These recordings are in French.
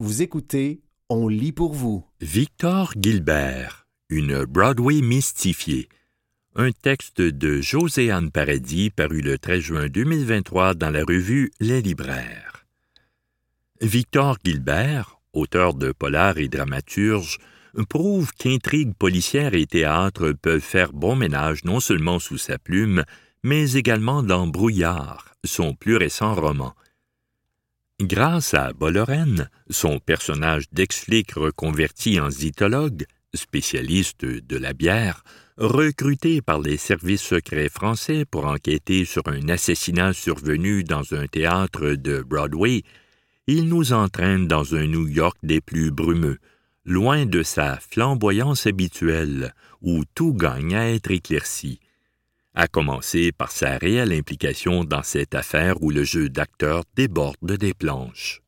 Vous écoutez On lit pour vous. Victor Gilbert, une Broadway mystifiée. Un texte de José-Anne Paradis paru le 13 juin 2023 dans la revue Les Libraires. Victor Gilbert, auteur de polar et dramaturge, prouve qu'intrigues policières et théâtre peuvent faire bon ménage non seulement sous sa plume, mais également dans Brouillard, son plus récent roman. Grâce à Bolloren, son personnage d'ex-flic reconverti en zytologue, spécialiste de la bière, recruté par les services secrets français pour enquêter sur un assassinat survenu dans un théâtre de Broadway, il nous entraîne dans un New York des plus brumeux, loin de sa flamboyance habituelle, où tout gagne à être éclairci à commencer par sa réelle implication dans cette affaire où le jeu d'acteur déborde des planches.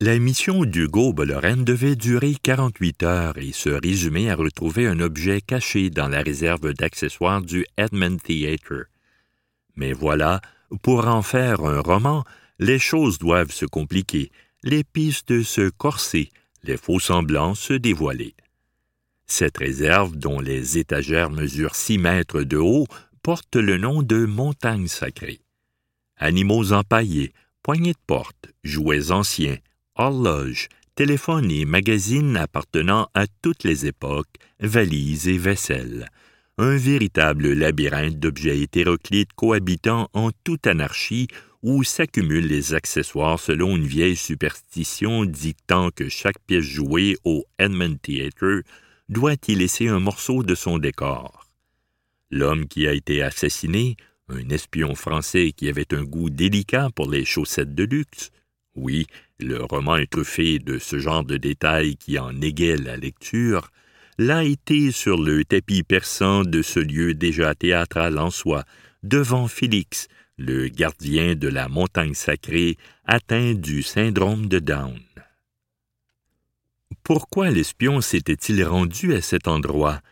La mission d'Hugo Bolloren devait durer 48 heures et se résumer à retrouver un objet caché dans la réserve d'accessoires du Edmund Theatre. Mais voilà, pour en faire un roman, les choses doivent se compliquer, les pistes se corser, les faux semblants se dévoiler. Cette réserve, dont les étagères mesurent six mètres de haut, porte le nom de montagne sacrée. Animaux empaillés, poignées de porte, jouets anciens, horloges, téléphones et magazines appartenant à toutes les époques, valises et vaisselles. Un véritable labyrinthe d'objets hétéroclites cohabitant en toute anarchie où s'accumulent les accessoires selon une vieille superstition dictant que chaque pièce jouée au Edmund Theatre doit y laisser un morceau de son décor? L'homme qui a été assassiné, un espion français qui avait un goût délicat pour les chaussettes de luxe, oui, le roman est truffé de ce genre de détails qui en égaient la lecture, l'a été sur le tapis perçant de ce lieu déjà théâtral en soi, devant Félix, le gardien de la montagne sacrée atteint du syndrome de Down. Pourquoi l'espion s'était-il rendu à cet endroit?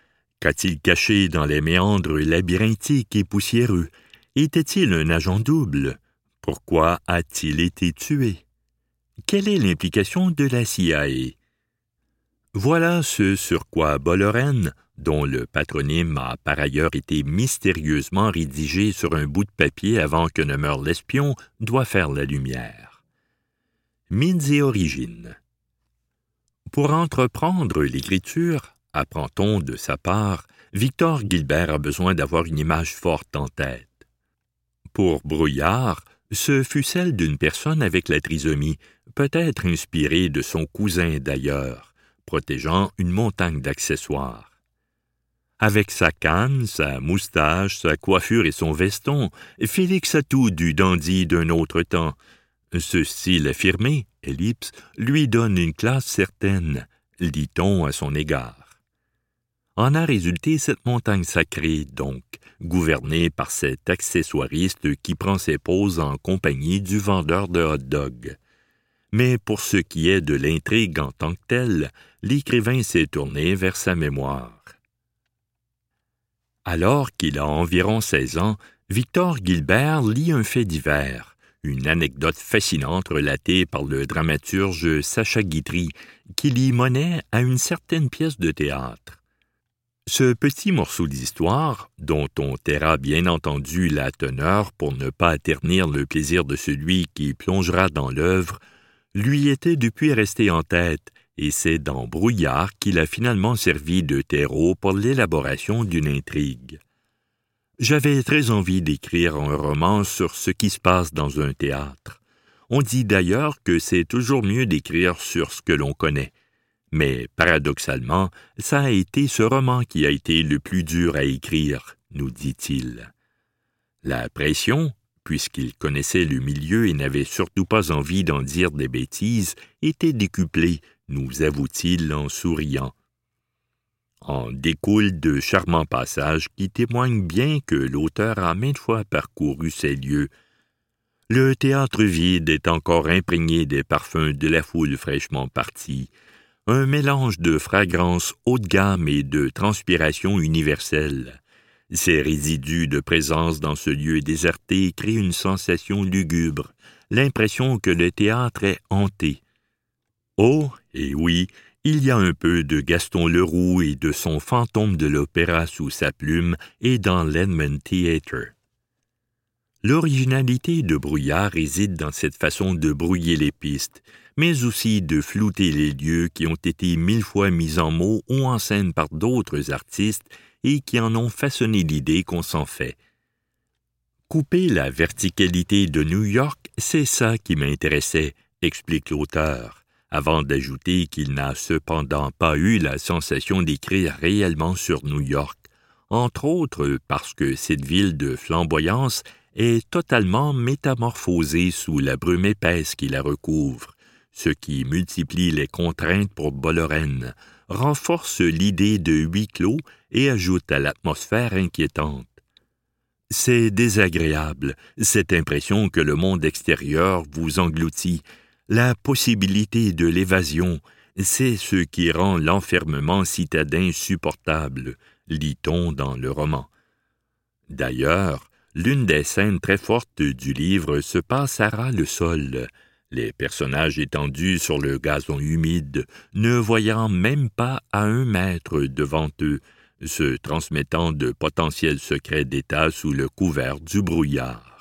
Qu'a-t-il caché dans les méandres labyrinthiques et poussiéreux? Était-il un agent double? Pourquoi a-t-il été tué? Quelle est l'implication de la CIA? Voilà ce sur quoi Bolloren, dont le patronyme a par ailleurs été mystérieusement rédigé sur un bout de papier avant que ne meure l'espion, doit faire la lumière. Mines et origines. Pour entreprendre l'écriture, apprend-on de sa part, Victor Gilbert a besoin d'avoir une image forte en tête. Pour Brouillard, ce fut celle d'une personne avec la trisomie, peut-être inspirée de son cousin d'ailleurs, protégeant une montagne d'accessoires. Avec sa canne, sa moustache, sa coiffure et son veston, Félix a tout du dandy d'un autre temps, ce style affirmé, lui donne une classe certaine, dit-on à son égard. En a résulté cette montagne sacrée, donc, gouvernée par cet accessoiriste qui prend ses poses en compagnie du vendeur de hot-dog. Mais pour ce qui est de l'intrigue en tant que telle, l'écrivain s'est tourné vers sa mémoire. Alors qu'il a environ seize ans, Victor Gilbert lit un fait divers une anecdote fascinante relatée par le dramaturge Sacha Guitry, qui lit monnaie à une certaine pièce de théâtre. Ce petit morceau d'histoire, dont on taira bien entendu la teneur pour ne pas ternir le plaisir de celui qui plongera dans l'œuvre, lui était depuis resté en tête, et c'est dans Brouillard qu'il a finalement servi de terreau pour l'élaboration d'une intrigue. J'avais très envie d'écrire un roman sur ce qui se passe dans un théâtre. On dit d'ailleurs que c'est toujours mieux d'écrire sur ce que l'on connaît. Mais paradoxalement, ça a été ce roman qui a été le plus dur à écrire, nous dit-il. La pression, puisqu'il connaissait le milieu et n'avait surtout pas envie d'en dire des bêtises, était décuplée, nous avoue-t-il en souriant en découlent de charmants passages qui témoignent bien que l'auteur a maintes fois parcouru ces lieux. Le théâtre vide est encore imprégné des parfums de la foule fraîchement partie, un mélange de fragrances haut de gamme et de transpiration universelle. Ces résidus de présence dans ce lieu déserté créent une sensation lugubre, l'impression que le théâtre est hanté. Oh, et oui, il y a un peu de Gaston Leroux et de son fantôme de l'opéra sous sa plume et dans l'Edmund Theatre. L'originalité de Brouillard réside dans cette façon de brouiller les pistes, mais aussi de flouter les lieux qui ont été mille fois mis en mots ou en scène par d'autres artistes et qui en ont façonné l'idée qu'on s'en fait. Couper la verticalité de New York, c'est ça qui m'intéressait, explique l'auteur, avant d'ajouter qu'il n'a cependant pas eu la sensation d'écrire réellement sur New York, entre autres parce que cette ville de flamboyance est totalement métamorphosée sous la brume épaisse qui la recouvre, ce qui multiplie les contraintes pour Bollorène, renforce l'idée de huis clos et ajoute à l'atmosphère inquiétante. C'est désagréable, cette impression que le monde extérieur vous engloutit, la possibilité de l'évasion, c'est ce qui rend l'enfermement citadin supportable, lit-on dans le roman. D'ailleurs, L'une des scènes très fortes du livre se passe à ras le sol, les personnages étendus sur le gazon humide, ne voyant même pas à un mètre devant eux, se transmettant de potentiels secrets d'État sous le couvert du brouillard.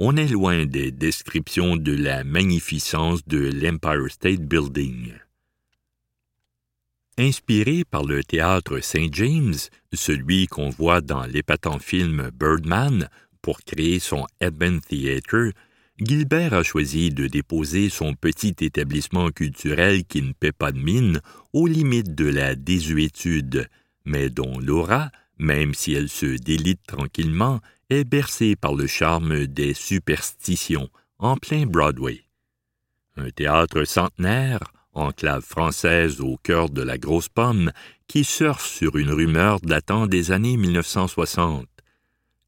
On est loin des descriptions de la magnificence de l'Empire State Building. Inspiré par le théâtre St. James, celui qu'on voit dans l'épatant film Birdman, pour créer son Edmund Theatre, Gilbert a choisi de déposer son petit établissement culturel qui ne paie pas de mine aux limites de la désuétude, mais dont l'aura, même si elle se délite tranquillement, est bercée par le charme des superstitions, en plein Broadway. Un théâtre centenaire, enclave française au cœur de la grosse pomme, qui surfe sur une rumeur datant des années 1960.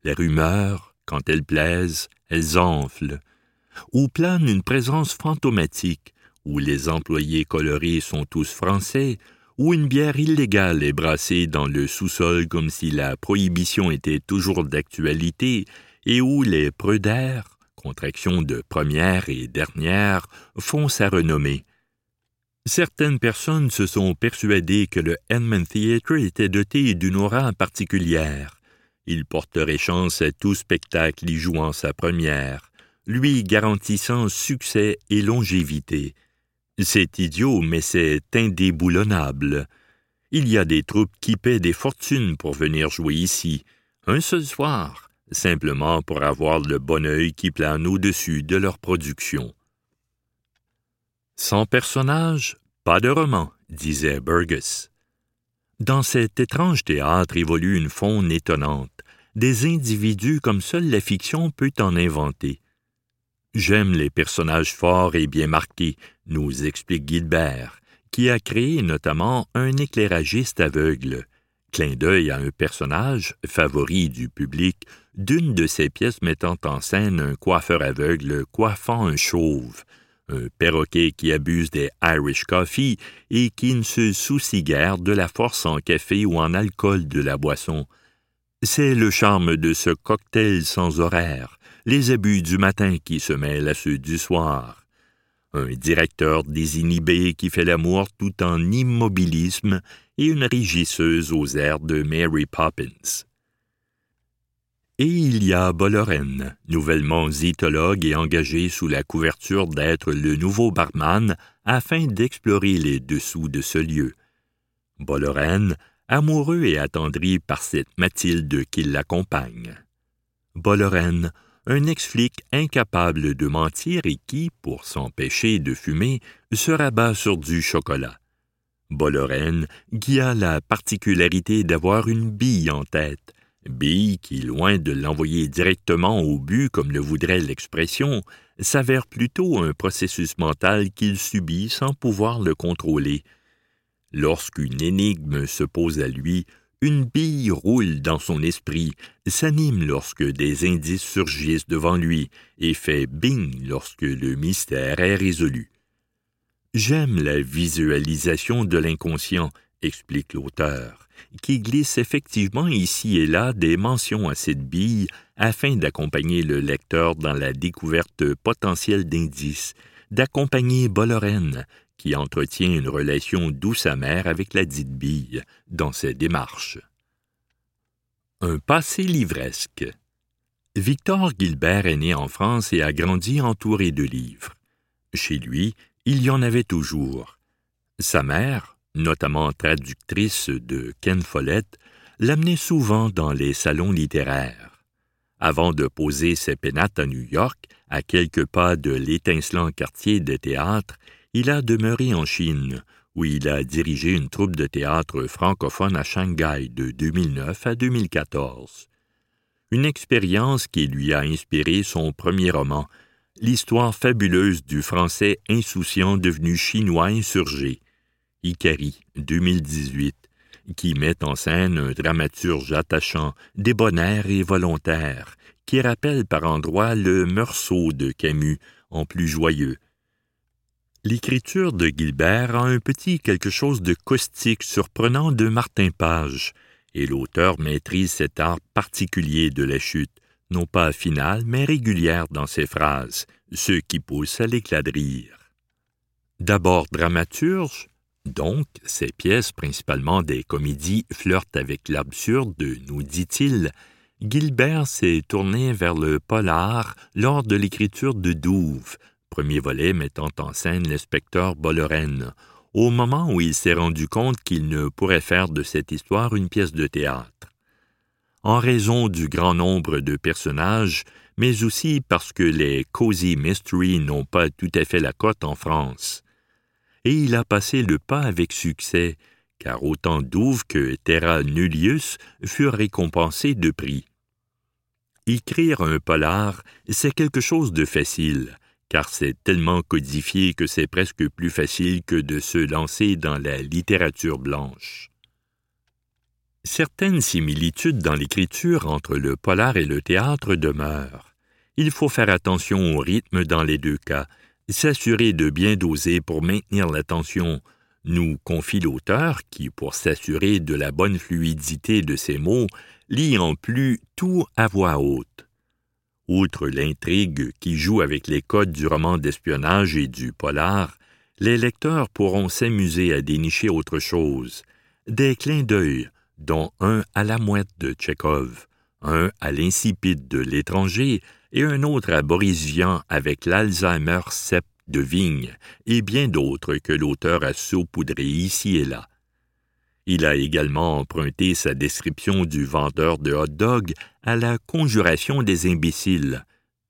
Les rumeurs, quand elles plaisent, elles enflent. Où plane une présence fantomatique, où les employés colorés sont tous français, où une bière illégale est brassée dans le sous-sol comme si la prohibition était toujours d'actualité, et où les prudères, contraction de première et dernière, font sa renommée, Certaines personnes se sont persuadées que le Edmund Theatre était doté d'une aura particulière. Il porterait chance à tout spectacle y jouant sa première, lui garantissant succès et longévité. C'est idiot, mais c'est indéboulonnable. Il y a des troupes qui paient des fortunes pour venir jouer ici, un seul soir, simplement pour avoir le bon œil qui plane au-dessus de leur production. Sans personnage, pas de roman, disait Burgess. Dans cet étrange théâtre évolue une faune étonnante, des individus comme seule la fiction peut en inventer. J'aime les personnages forts et bien marqués, nous explique Gilbert, qui a créé notamment un éclairagiste aveugle, clin d'œil à un personnage, favori du public, d'une de ses pièces mettant en scène un coiffeur aveugle coiffant un chauve, un perroquet qui abuse des Irish Coffee et qui ne se soucie guère de la force en café ou en alcool de la boisson. C'est le charme de ce cocktail sans horaire, les abus du matin qui se mêlent à ceux du soir. Un directeur désinhibé qui fait l'amour tout en immobilisme et une régisseuse aux airs de Mary Poppins. Et il y a Bollorène, nouvellement zytologue et engagé sous la couverture d'être le nouveau barman afin d'explorer les dessous de ce lieu. Bollorène, amoureux et attendri par cette Mathilde qui l'accompagne. Un ex-flic incapable de mentir et qui, pour s'empêcher de fumer, se rabat sur du chocolat. Bollorène, qui a la particularité d'avoir une bille en tête, Bille, qui, loin de l'envoyer directement au but comme le voudrait l'expression, s'avère plutôt un processus mental qu'il subit sans pouvoir le contrôler. Lorsqu'une énigme se pose à lui, une bille roule dans son esprit, s'anime lorsque des indices surgissent devant lui, et fait bing lorsque le mystère est résolu. J'aime la visualisation de l'inconscient, explique l'auteur qui glisse effectivement ici et là des mentions à cette bille afin d'accompagner le lecteur dans la découverte potentielle d'indices, d'accompagner Bollorène, qui entretient une relation douce amère avec la dite bille dans ses démarches. Un passé livresque. Victor Gilbert est né en France et a grandi entouré de livres. Chez lui, il y en avait toujours. Sa mère, notamment traductrice de Ken Follett, l'amenait souvent dans les salons littéraires. Avant de poser ses pénates à New York, à quelques pas de l'étincelant quartier de théâtre, il a demeuré en Chine, où il a dirigé une troupe de théâtre francophone à Shanghai de 2009 à 2014. Une expérience qui lui a inspiré son premier roman, l'histoire fabuleuse du français insouciant devenu chinois insurgé, Ikari, 2018, qui met en scène un dramaturge attachant, débonnaire et volontaire, qui rappelle par endroits le Meursault de Camus en plus joyeux, L'écriture de Gilbert a un petit quelque chose de caustique surprenant de Martin Page, et l'auteur maîtrise cet art particulier de la chute, non pas finale, mais régulière dans ses phrases, ce qui pousse à l'éclat de rire. D'abord dramaturge, donc ses pièces, principalement des comédies, flirtent avec l'absurde, nous dit-il, Gilbert s'est tourné vers le polar lors de l'écriture de Douve, premier volet mettant en scène l'inspecteur Bollorène, au moment où il s'est rendu compte qu'il ne pourrait faire de cette histoire une pièce de théâtre. En raison du grand nombre de personnages, mais aussi parce que les cozy mysteries n'ont pas tout à fait la cote en France. Et il a passé le pas avec succès, car autant Douve que Terra Nullius furent récompensés de prix. Écrire un polar, c'est quelque chose de facile, car c'est tellement codifié que c'est presque plus facile que de se lancer dans la littérature blanche. Certaines similitudes dans l'écriture entre le polar et le théâtre demeurent. Il faut faire attention au rythme dans les deux cas, s'assurer de bien doser pour maintenir l'attention, nous confie l'auteur qui, pour s'assurer de la bonne fluidité de ses mots, lit en plus tout à voix haute. Outre l'intrigue qui joue avec les codes du roman d'espionnage et du polar, les lecteurs pourront s'amuser à dénicher autre chose, des clins d'œil, dont un à la mouette de Tchekhov, un à l'insipide de l'étranger et un autre à Boris Vian avec l'Alzheimer cep de Vigne, et bien d'autres que l'auteur a saupoudré ici et là. Il a également emprunté sa description du vendeur de hot-dog à la conjuration des imbéciles.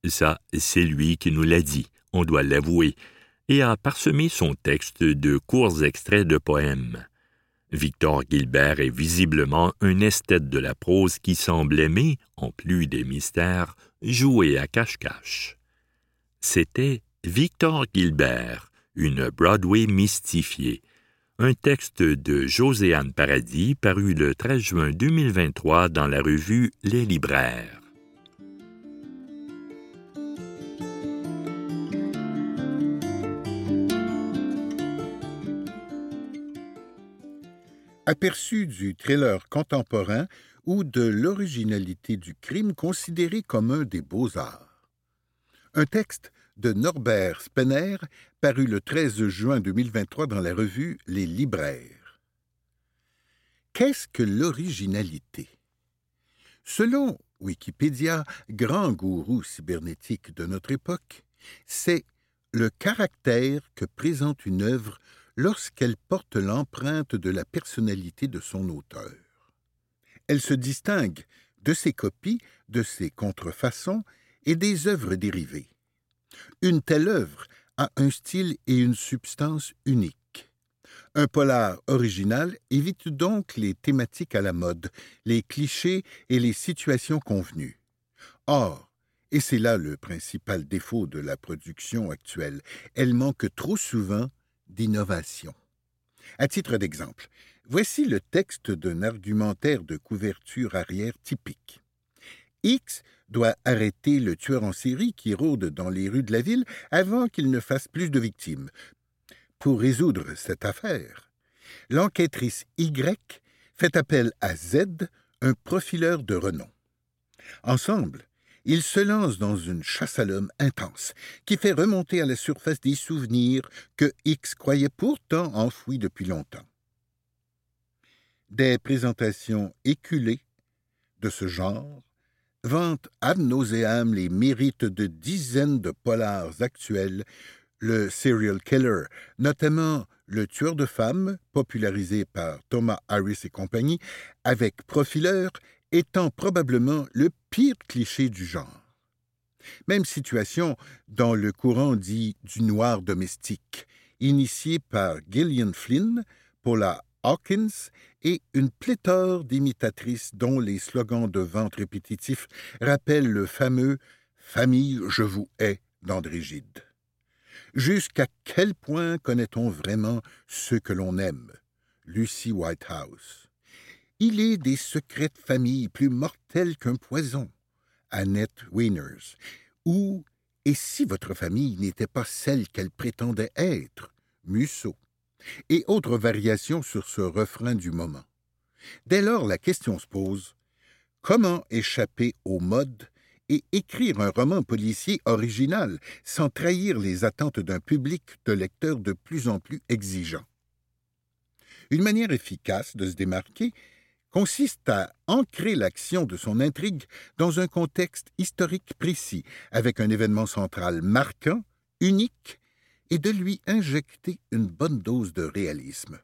Ça, c'est lui qui nous l'a dit, on doit l'avouer, et a parsemé son texte de courts extraits de poèmes. Victor Gilbert est visiblement un esthète de la prose qui semble aimer, en plus des mystères, jouer à cache-cache. C'était Victor Gilbert, une Broadway mystifiée, un texte de Joséanne Paradis paru le 13 juin 2023 dans la revue Les Libraires. Aperçu du thriller contemporain ou de l'originalité du crime considéré comme un des beaux-arts. Un texte de Norbert Spener, paru le 13 juin 2023 dans la revue Les Libraires. Qu'est-ce que l'originalité? Selon Wikipédia, grand gourou cybernétique de notre époque, c'est le caractère que présente une œuvre lorsqu'elle porte l'empreinte de la personnalité de son auteur. Elle se distingue de ses copies, de ses contrefaçons et des œuvres dérivées. Une telle œuvre a un style et une substance unique. Un polar original évite donc les thématiques à la mode, les clichés et les situations convenues. Or, et c'est là le principal défaut de la production actuelle, elle manque trop souvent d'innovation. À titre d'exemple, voici le texte d'un argumentaire de couverture arrière typique. X doit arrêter le tueur en série qui rôde dans les rues de la ville avant qu'il ne fasse plus de victimes. Pour résoudre cette affaire, l'enquêtrice Y fait appel à Z, un profileur de renom. Ensemble, il se lance dans une chasse à l'homme intense, qui fait remonter à la surface des souvenirs que X croyait pourtant enfouis depuis longtemps. Des présentations éculées de ce genre vantent ad nauseam les mérites de dizaines de polars actuels, le serial killer, notamment le tueur de femmes, popularisé par Thomas Harris et compagnie, avec Profileur, étant probablement le pire cliché du genre. Même situation dans le courant dit du noir domestique, initié par Gillian Flynn pour la Hawkins et une pléthore d'imitatrices dont les slogans de vente répétitifs rappellent le fameux Famille, je vous hais d'André Gide. Jusqu'à quel point connaît-on vraiment ceux que l'on aime? Lucy Whitehouse. Il est des secrets de famille plus mortels qu'un poison. Annette Wieners. Ou Et si votre famille n'était pas celle qu'elle prétendait être Musso. Et autres variations sur ce refrain du moment. Dès lors, la question se pose comment échapper aux modes et écrire un roman policier original sans trahir les attentes d'un public de lecteurs de plus en plus exigeant. Une manière efficace de se démarquer consiste à ancrer l'action de son intrigue dans un contexte historique précis, avec un événement central marquant, unique, et de lui injecter une bonne dose de réalisme.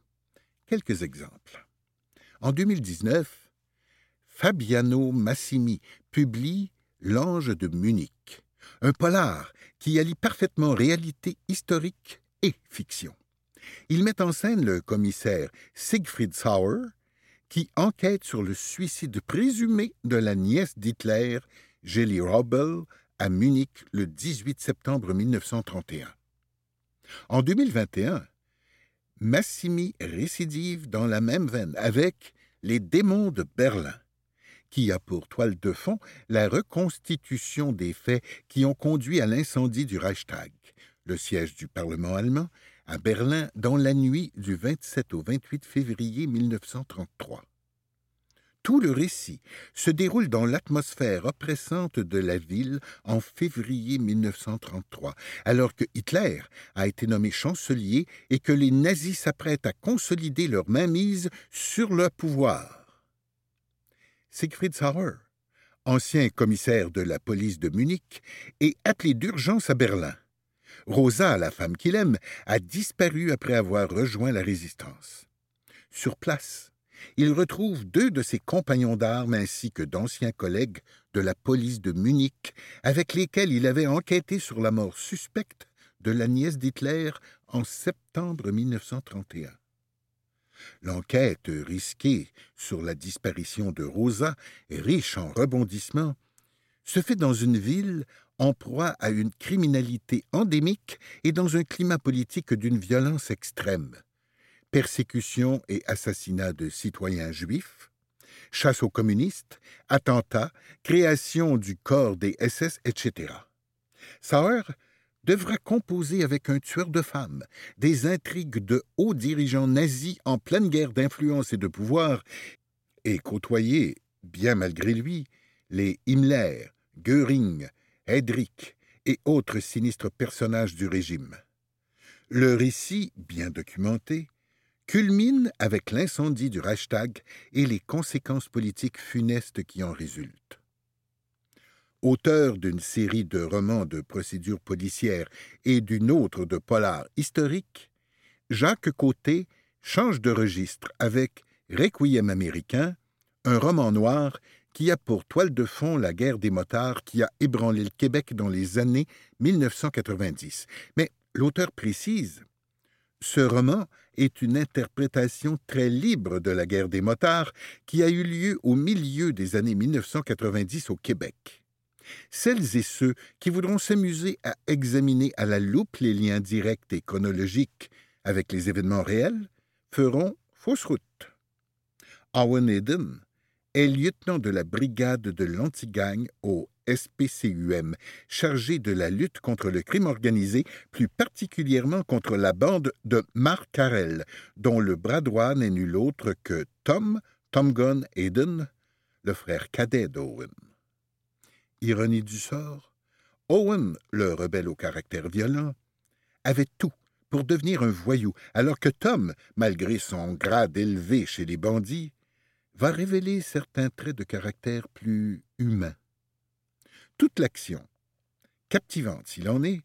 Quelques exemples. En 2019, Fabiano Massimi publie L'Ange de Munich, un polar qui allie parfaitement réalité historique et fiction. Il met en scène le commissaire Siegfried Sauer, qui enquête sur le suicide présumé de la nièce d'Hitler, Jelly Robel, à Munich le 18 septembre 1931. En 2021, Massimi récidive dans la même veine avec Les démons de Berlin, qui a pour toile de fond la reconstitution des faits qui ont conduit à l'incendie du Reichstag, le siège du Parlement allemand, à Berlin dans la nuit du 27 au 28 février 1933. Tout le récit se déroule dans l'atmosphère oppressante de la ville en février 1933, alors que Hitler a été nommé chancelier et que les nazis s'apprêtent à consolider leur mainmise sur le pouvoir. Siegfried Sauer, ancien commissaire de la police de Munich, est appelé d'urgence à Berlin. Rosa, la femme qu'il aime, a disparu après avoir rejoint la résistance. Sur place, il retrouve deux de ses compagnons d'armes ainsi que d'anciens collègues de la police de Munich avec lesquels il avait enquêté sur la mort suspecte de la nièce d'Hitler en septembre 1931. L'enquête risquée sur la disparition de Rosa, riche en rebondissements, se fait dans une ville en proie à une criminalité endémique et dans un climat politique d'une violence extrême. Persécution et assassinat de citoyens juifs, chasse aux communistes, attentats, création du corps des SS, etc. Sauer devra composer avec un tueur de femmes des intrigues de hauts dirigeants nazis en pleine guerre d'influence et de pouvoir, et côtoyer, bien malgré lui, les Himmler, Göring, Heydrich et autres sinistres personnages du régime. Le récit, bien documenté, culmine avec l'incendie du Reichstag et les conséquences politiques funestes qui en résultent. Auteur d'une série de romans de procédure policière et d'une autre de polar historique, Jacques Côté change de registre avec Requiem américain, un roman noir qui a pour toile de fond la guerre des motards qui a ébranlé le Québec dans les années 1990. Mais l'auteur précise ce roman est une interprétation très libre de la guerre des motards qui a eu lieu au milieu des années 1990 au Québec. Celles et ceux qui voudront s'amuser à examiner à la loupe les liens directs et chronologiques avec les événements réels feront fausse route. Owen Eden est lieutenant de la brigade de l'antigagne au SPCUM, chargé de la lutte contre le crime organisé, plus particulièrement contre la bande de Mark Carrel, dont le bras droit n'est nul autre que Tom, Tom Gunn Eden, le frère cadet d'Owen. ironie du sort, Owen, le rebelle au caractère violent, avait tout pour devenir un voyou, alors que Tom, malgré son grade élevé chez les bandits, va révéler certains traits de caractère plus humains. Toute l'action, captivante s'il en est,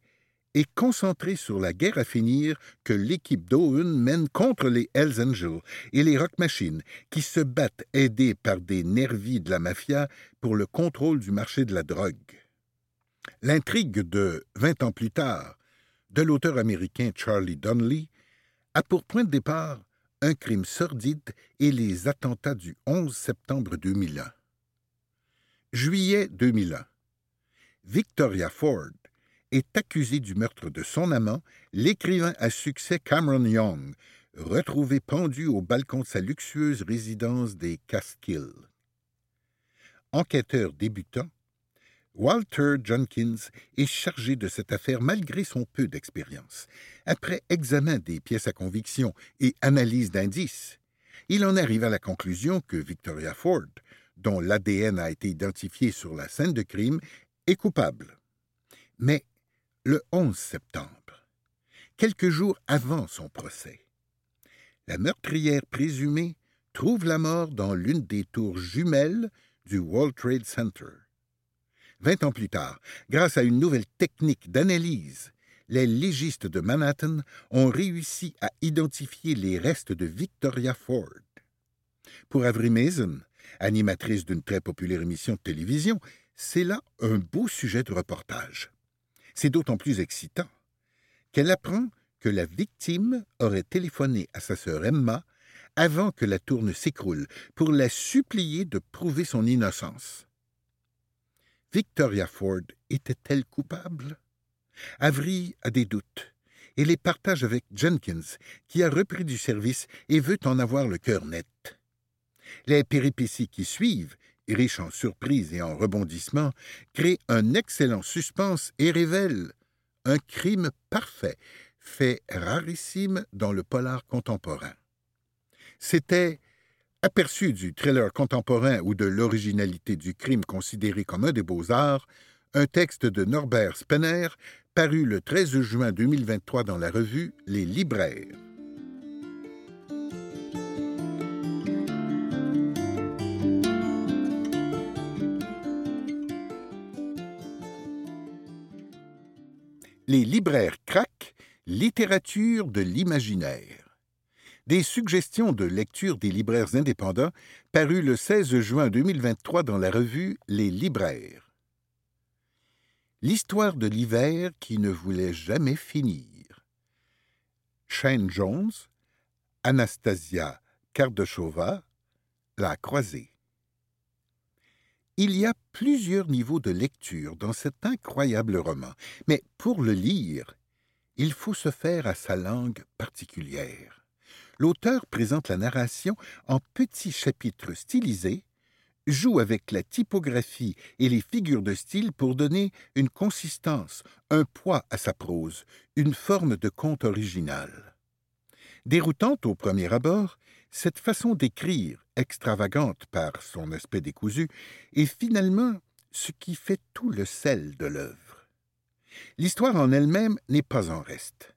est concentrée sur la guerre à finir que l'équipe d'Owen mène contre les Hells Angels et les Rock Machines, qui se battent aidés par des nervis de la mafia pour le contrôle du marché de la drogue. L'intrigue de Vingt ans plus tard de l'auteur américain Charlie Donnelly a pour point de départ un crime sordide et les attentats du 11 septembre 2001. Juillet 2001. Victoria Ford est accusée du meurtre de son amant, l'écrivain à succès Cameron Young, retrouvé pendu au balcon de sa luxueuse résidence des Catskills. Enquêteur débutant, Walter Jenkins est chargé de cette affaire malgré son peu d'expérience. Après examen des pièces à conviction et analyse d'indices, il en arrive à la conclusion que Victoria Ford, dont l'ADN a été identifié sur la scène de crime, coupable. Mais le 11 septembre, quelques jours avant son procès, la meurtrière présumée trouve la mort dans l'une des tours jumelles du World Trade Center. Vingt ans plus tard, grâce à une nouvelle technique d'analyse, les légistes de Manhattan ont réussi à identifier les restes de Victoria Ford. Pour Avery Mason, animatrice d'une très populaire émission de télévision, c'est là un beau sujet de reportage. C'est d'autant plus excitant qu'elle apprend que la victime aurait téléphoné à sa sœur Emma avant que la tour ne s'écroule pour la supplier de prouver son innocence. Victoria Ford était-elle coupable? Avery a des doutes et les partage avec Jenkins, qui a repris du service et veut en avoir le cœur net. Les péripéties qui suivent, riches en surprises et en rebondissements, créent un excellent suspense et révèlent un crime parfait, fait rarissime dans le polar contemporain. C'était Aperçu du thriller contemporain ou de l'originalité du crime considéré comme un des beaux-arts, un texte de Norbert Spener paru le 13 juin 2023 dans la revue Les Libraires. Les libraires craquent, littérature de l'imaginaire des suggestions de lecture des libraires indépendants paru le 16 juin 2023 dans la revue Les Libraires. L'histoire de l'hiver qui ne voulait jamais finir. Shane Jones, Anastasia Kardashova, La Croisée. Il y a plusieurs niveaux de lecture dans cet incroyable roman, mais pour le lire, il faut se faire à sa langue particulière l'auteur présente la narration en petits chapitres stylisés, joue avec la typographie et les figures de style pour donner une consistance, un poids à sa prose, une forme de conte original. Déroutante au premier abord, cette façon d'écrire, extravagante par son aspect décousu, est finalement ce qui fait tout le sel de l'œuvre. L'histoire en elle-même n'est pas en reste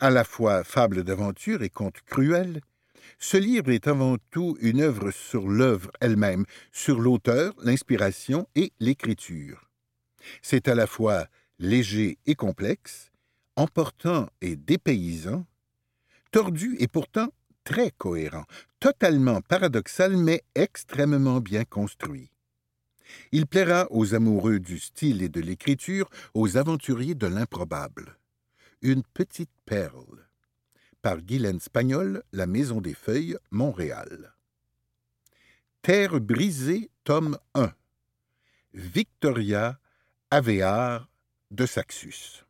à la fois fable d'aventure et conte cruel, ce livre est avant tout une œuvre sur l'œuvre elle-même, sur l'auteur, l'inspiration et l'écriture. C'est à la fois léger et complexe, emportant et dépaysant, tordu et pourtant très cohérent, totalement paradoxal mais extrêmement bien construit. Il plaira aux amoureux du style et de l'écriture, aux aventuriers de l'improbable. Une petite perle. Par Guylaine Spagnol, La Maison des Feuilles, Montréal. Terre brisée, tome 1. Victoria Avear de Saxus.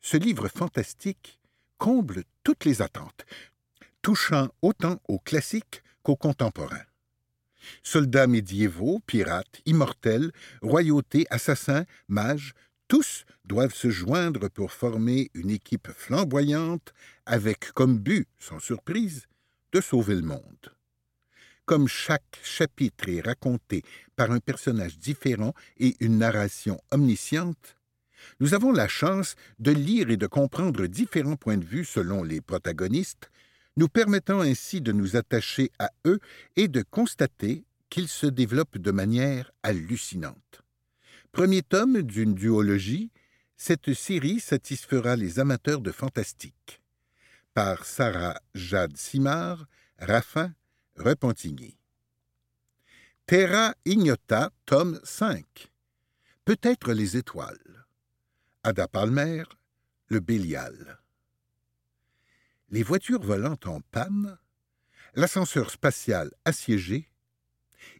Ce livre fantastique comble toutes les attentes, touchant autant aux classiques qu'aux contemporains. Soldats médiévaux, pirates, immortels, royautés, assassins, mages, tous doivent se joindre pour former une équipe flamboyante avec comme but, sans surprise, de sauver le monde. comme chaque chapitre est raconté par un personnage différent et une narration omnisciente, nous avons la chance de lire et de comprendre différents points de vue selon les protagonistes, nous permettant ainsi de nous attacher à eux et de constater qu'ils se développent de manière hallucinante. Premier tome d'une duologie, cette série satisfera les amateurs de fantastique. Par Sarah Jade Simard, Raffin, Repentigny. Terra Ignota, tome 5. Peut-être les étoiles. Ada Palmer, Le Bélial. Les voitures volantes en panne, l'ascenseur spatial assiégé,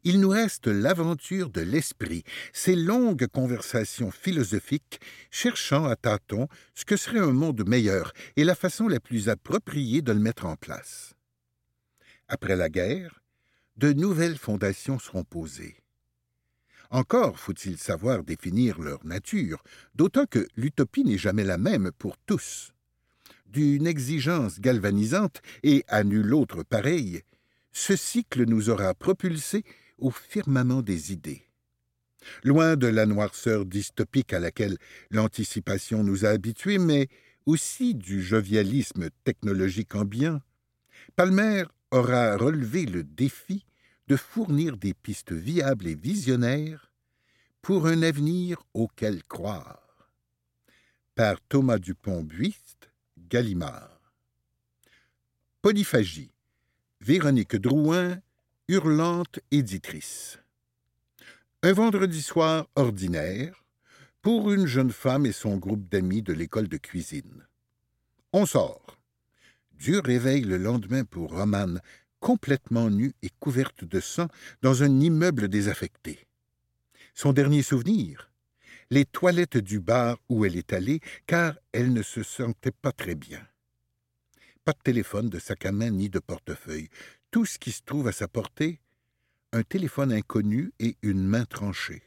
il nous reste l'aventure de l'esprit, ces longues conversations philosophiques cherchant à tâtons ce que serait un monde meilleur et la façon la plus appropriée de le mettre en place. Après la guerre, de nouvelles fondations seront posées. Encore faut-il savoir définir leur nature, d'autant que l'utopie n'est jamais la même pour tous. D'une exigence galvanisante et à nul autre pareille, ce cycle nous aura propulsés au firmament des idées. Loin de la noirceur dystopique à laquelle l'anticipation nous a habitués, mais aussi du jovialisme technologique ambiant, Palmer aura relevé le défi de fournir des pistes viables et visionnaires pour un avenir auquel croire. Par Thomas Dupont-Buiste, Polyphagie. Véronique Drouin, hurlante éditrice. Un vendredi soir ordinaire pour une jeune femme et son groupe d'amis de l'école de cuisine. On sort. Dieu réveille le lendemain pour Romane, complètement nue et couverte de sang, dans un immeuble désaffecté. Son dernier souvenir les toilettes du bar où elle est allée, car elle ne se sentait pas très bien. Pas de téléphone, de sac à main ni de portefeuille. Tout ce qui se trouve à sa portée, un téléphone inconnu et une main tranchée.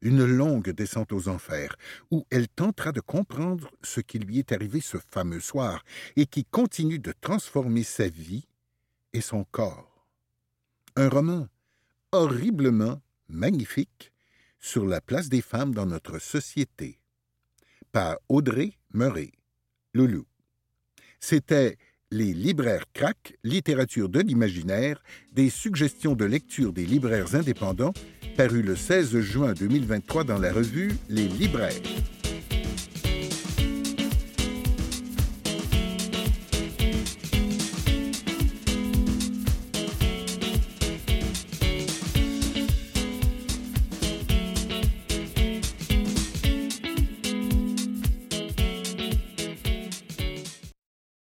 Une longue descente aux enfers, où elle tentera de comprendre ce qui lui est arrivé ce fameux soir et qui continue de transformer sa vie et son corps. Un roman horriblement magnifique sur la place des femmes dans notre société. Par Audrey Murray. Loulou. C'était Les libraires crack, littérature de l'imaginaire, des suggestions de lecture des libraires indépendants, paru le 16 juin 2023 dans la revue Les libraires.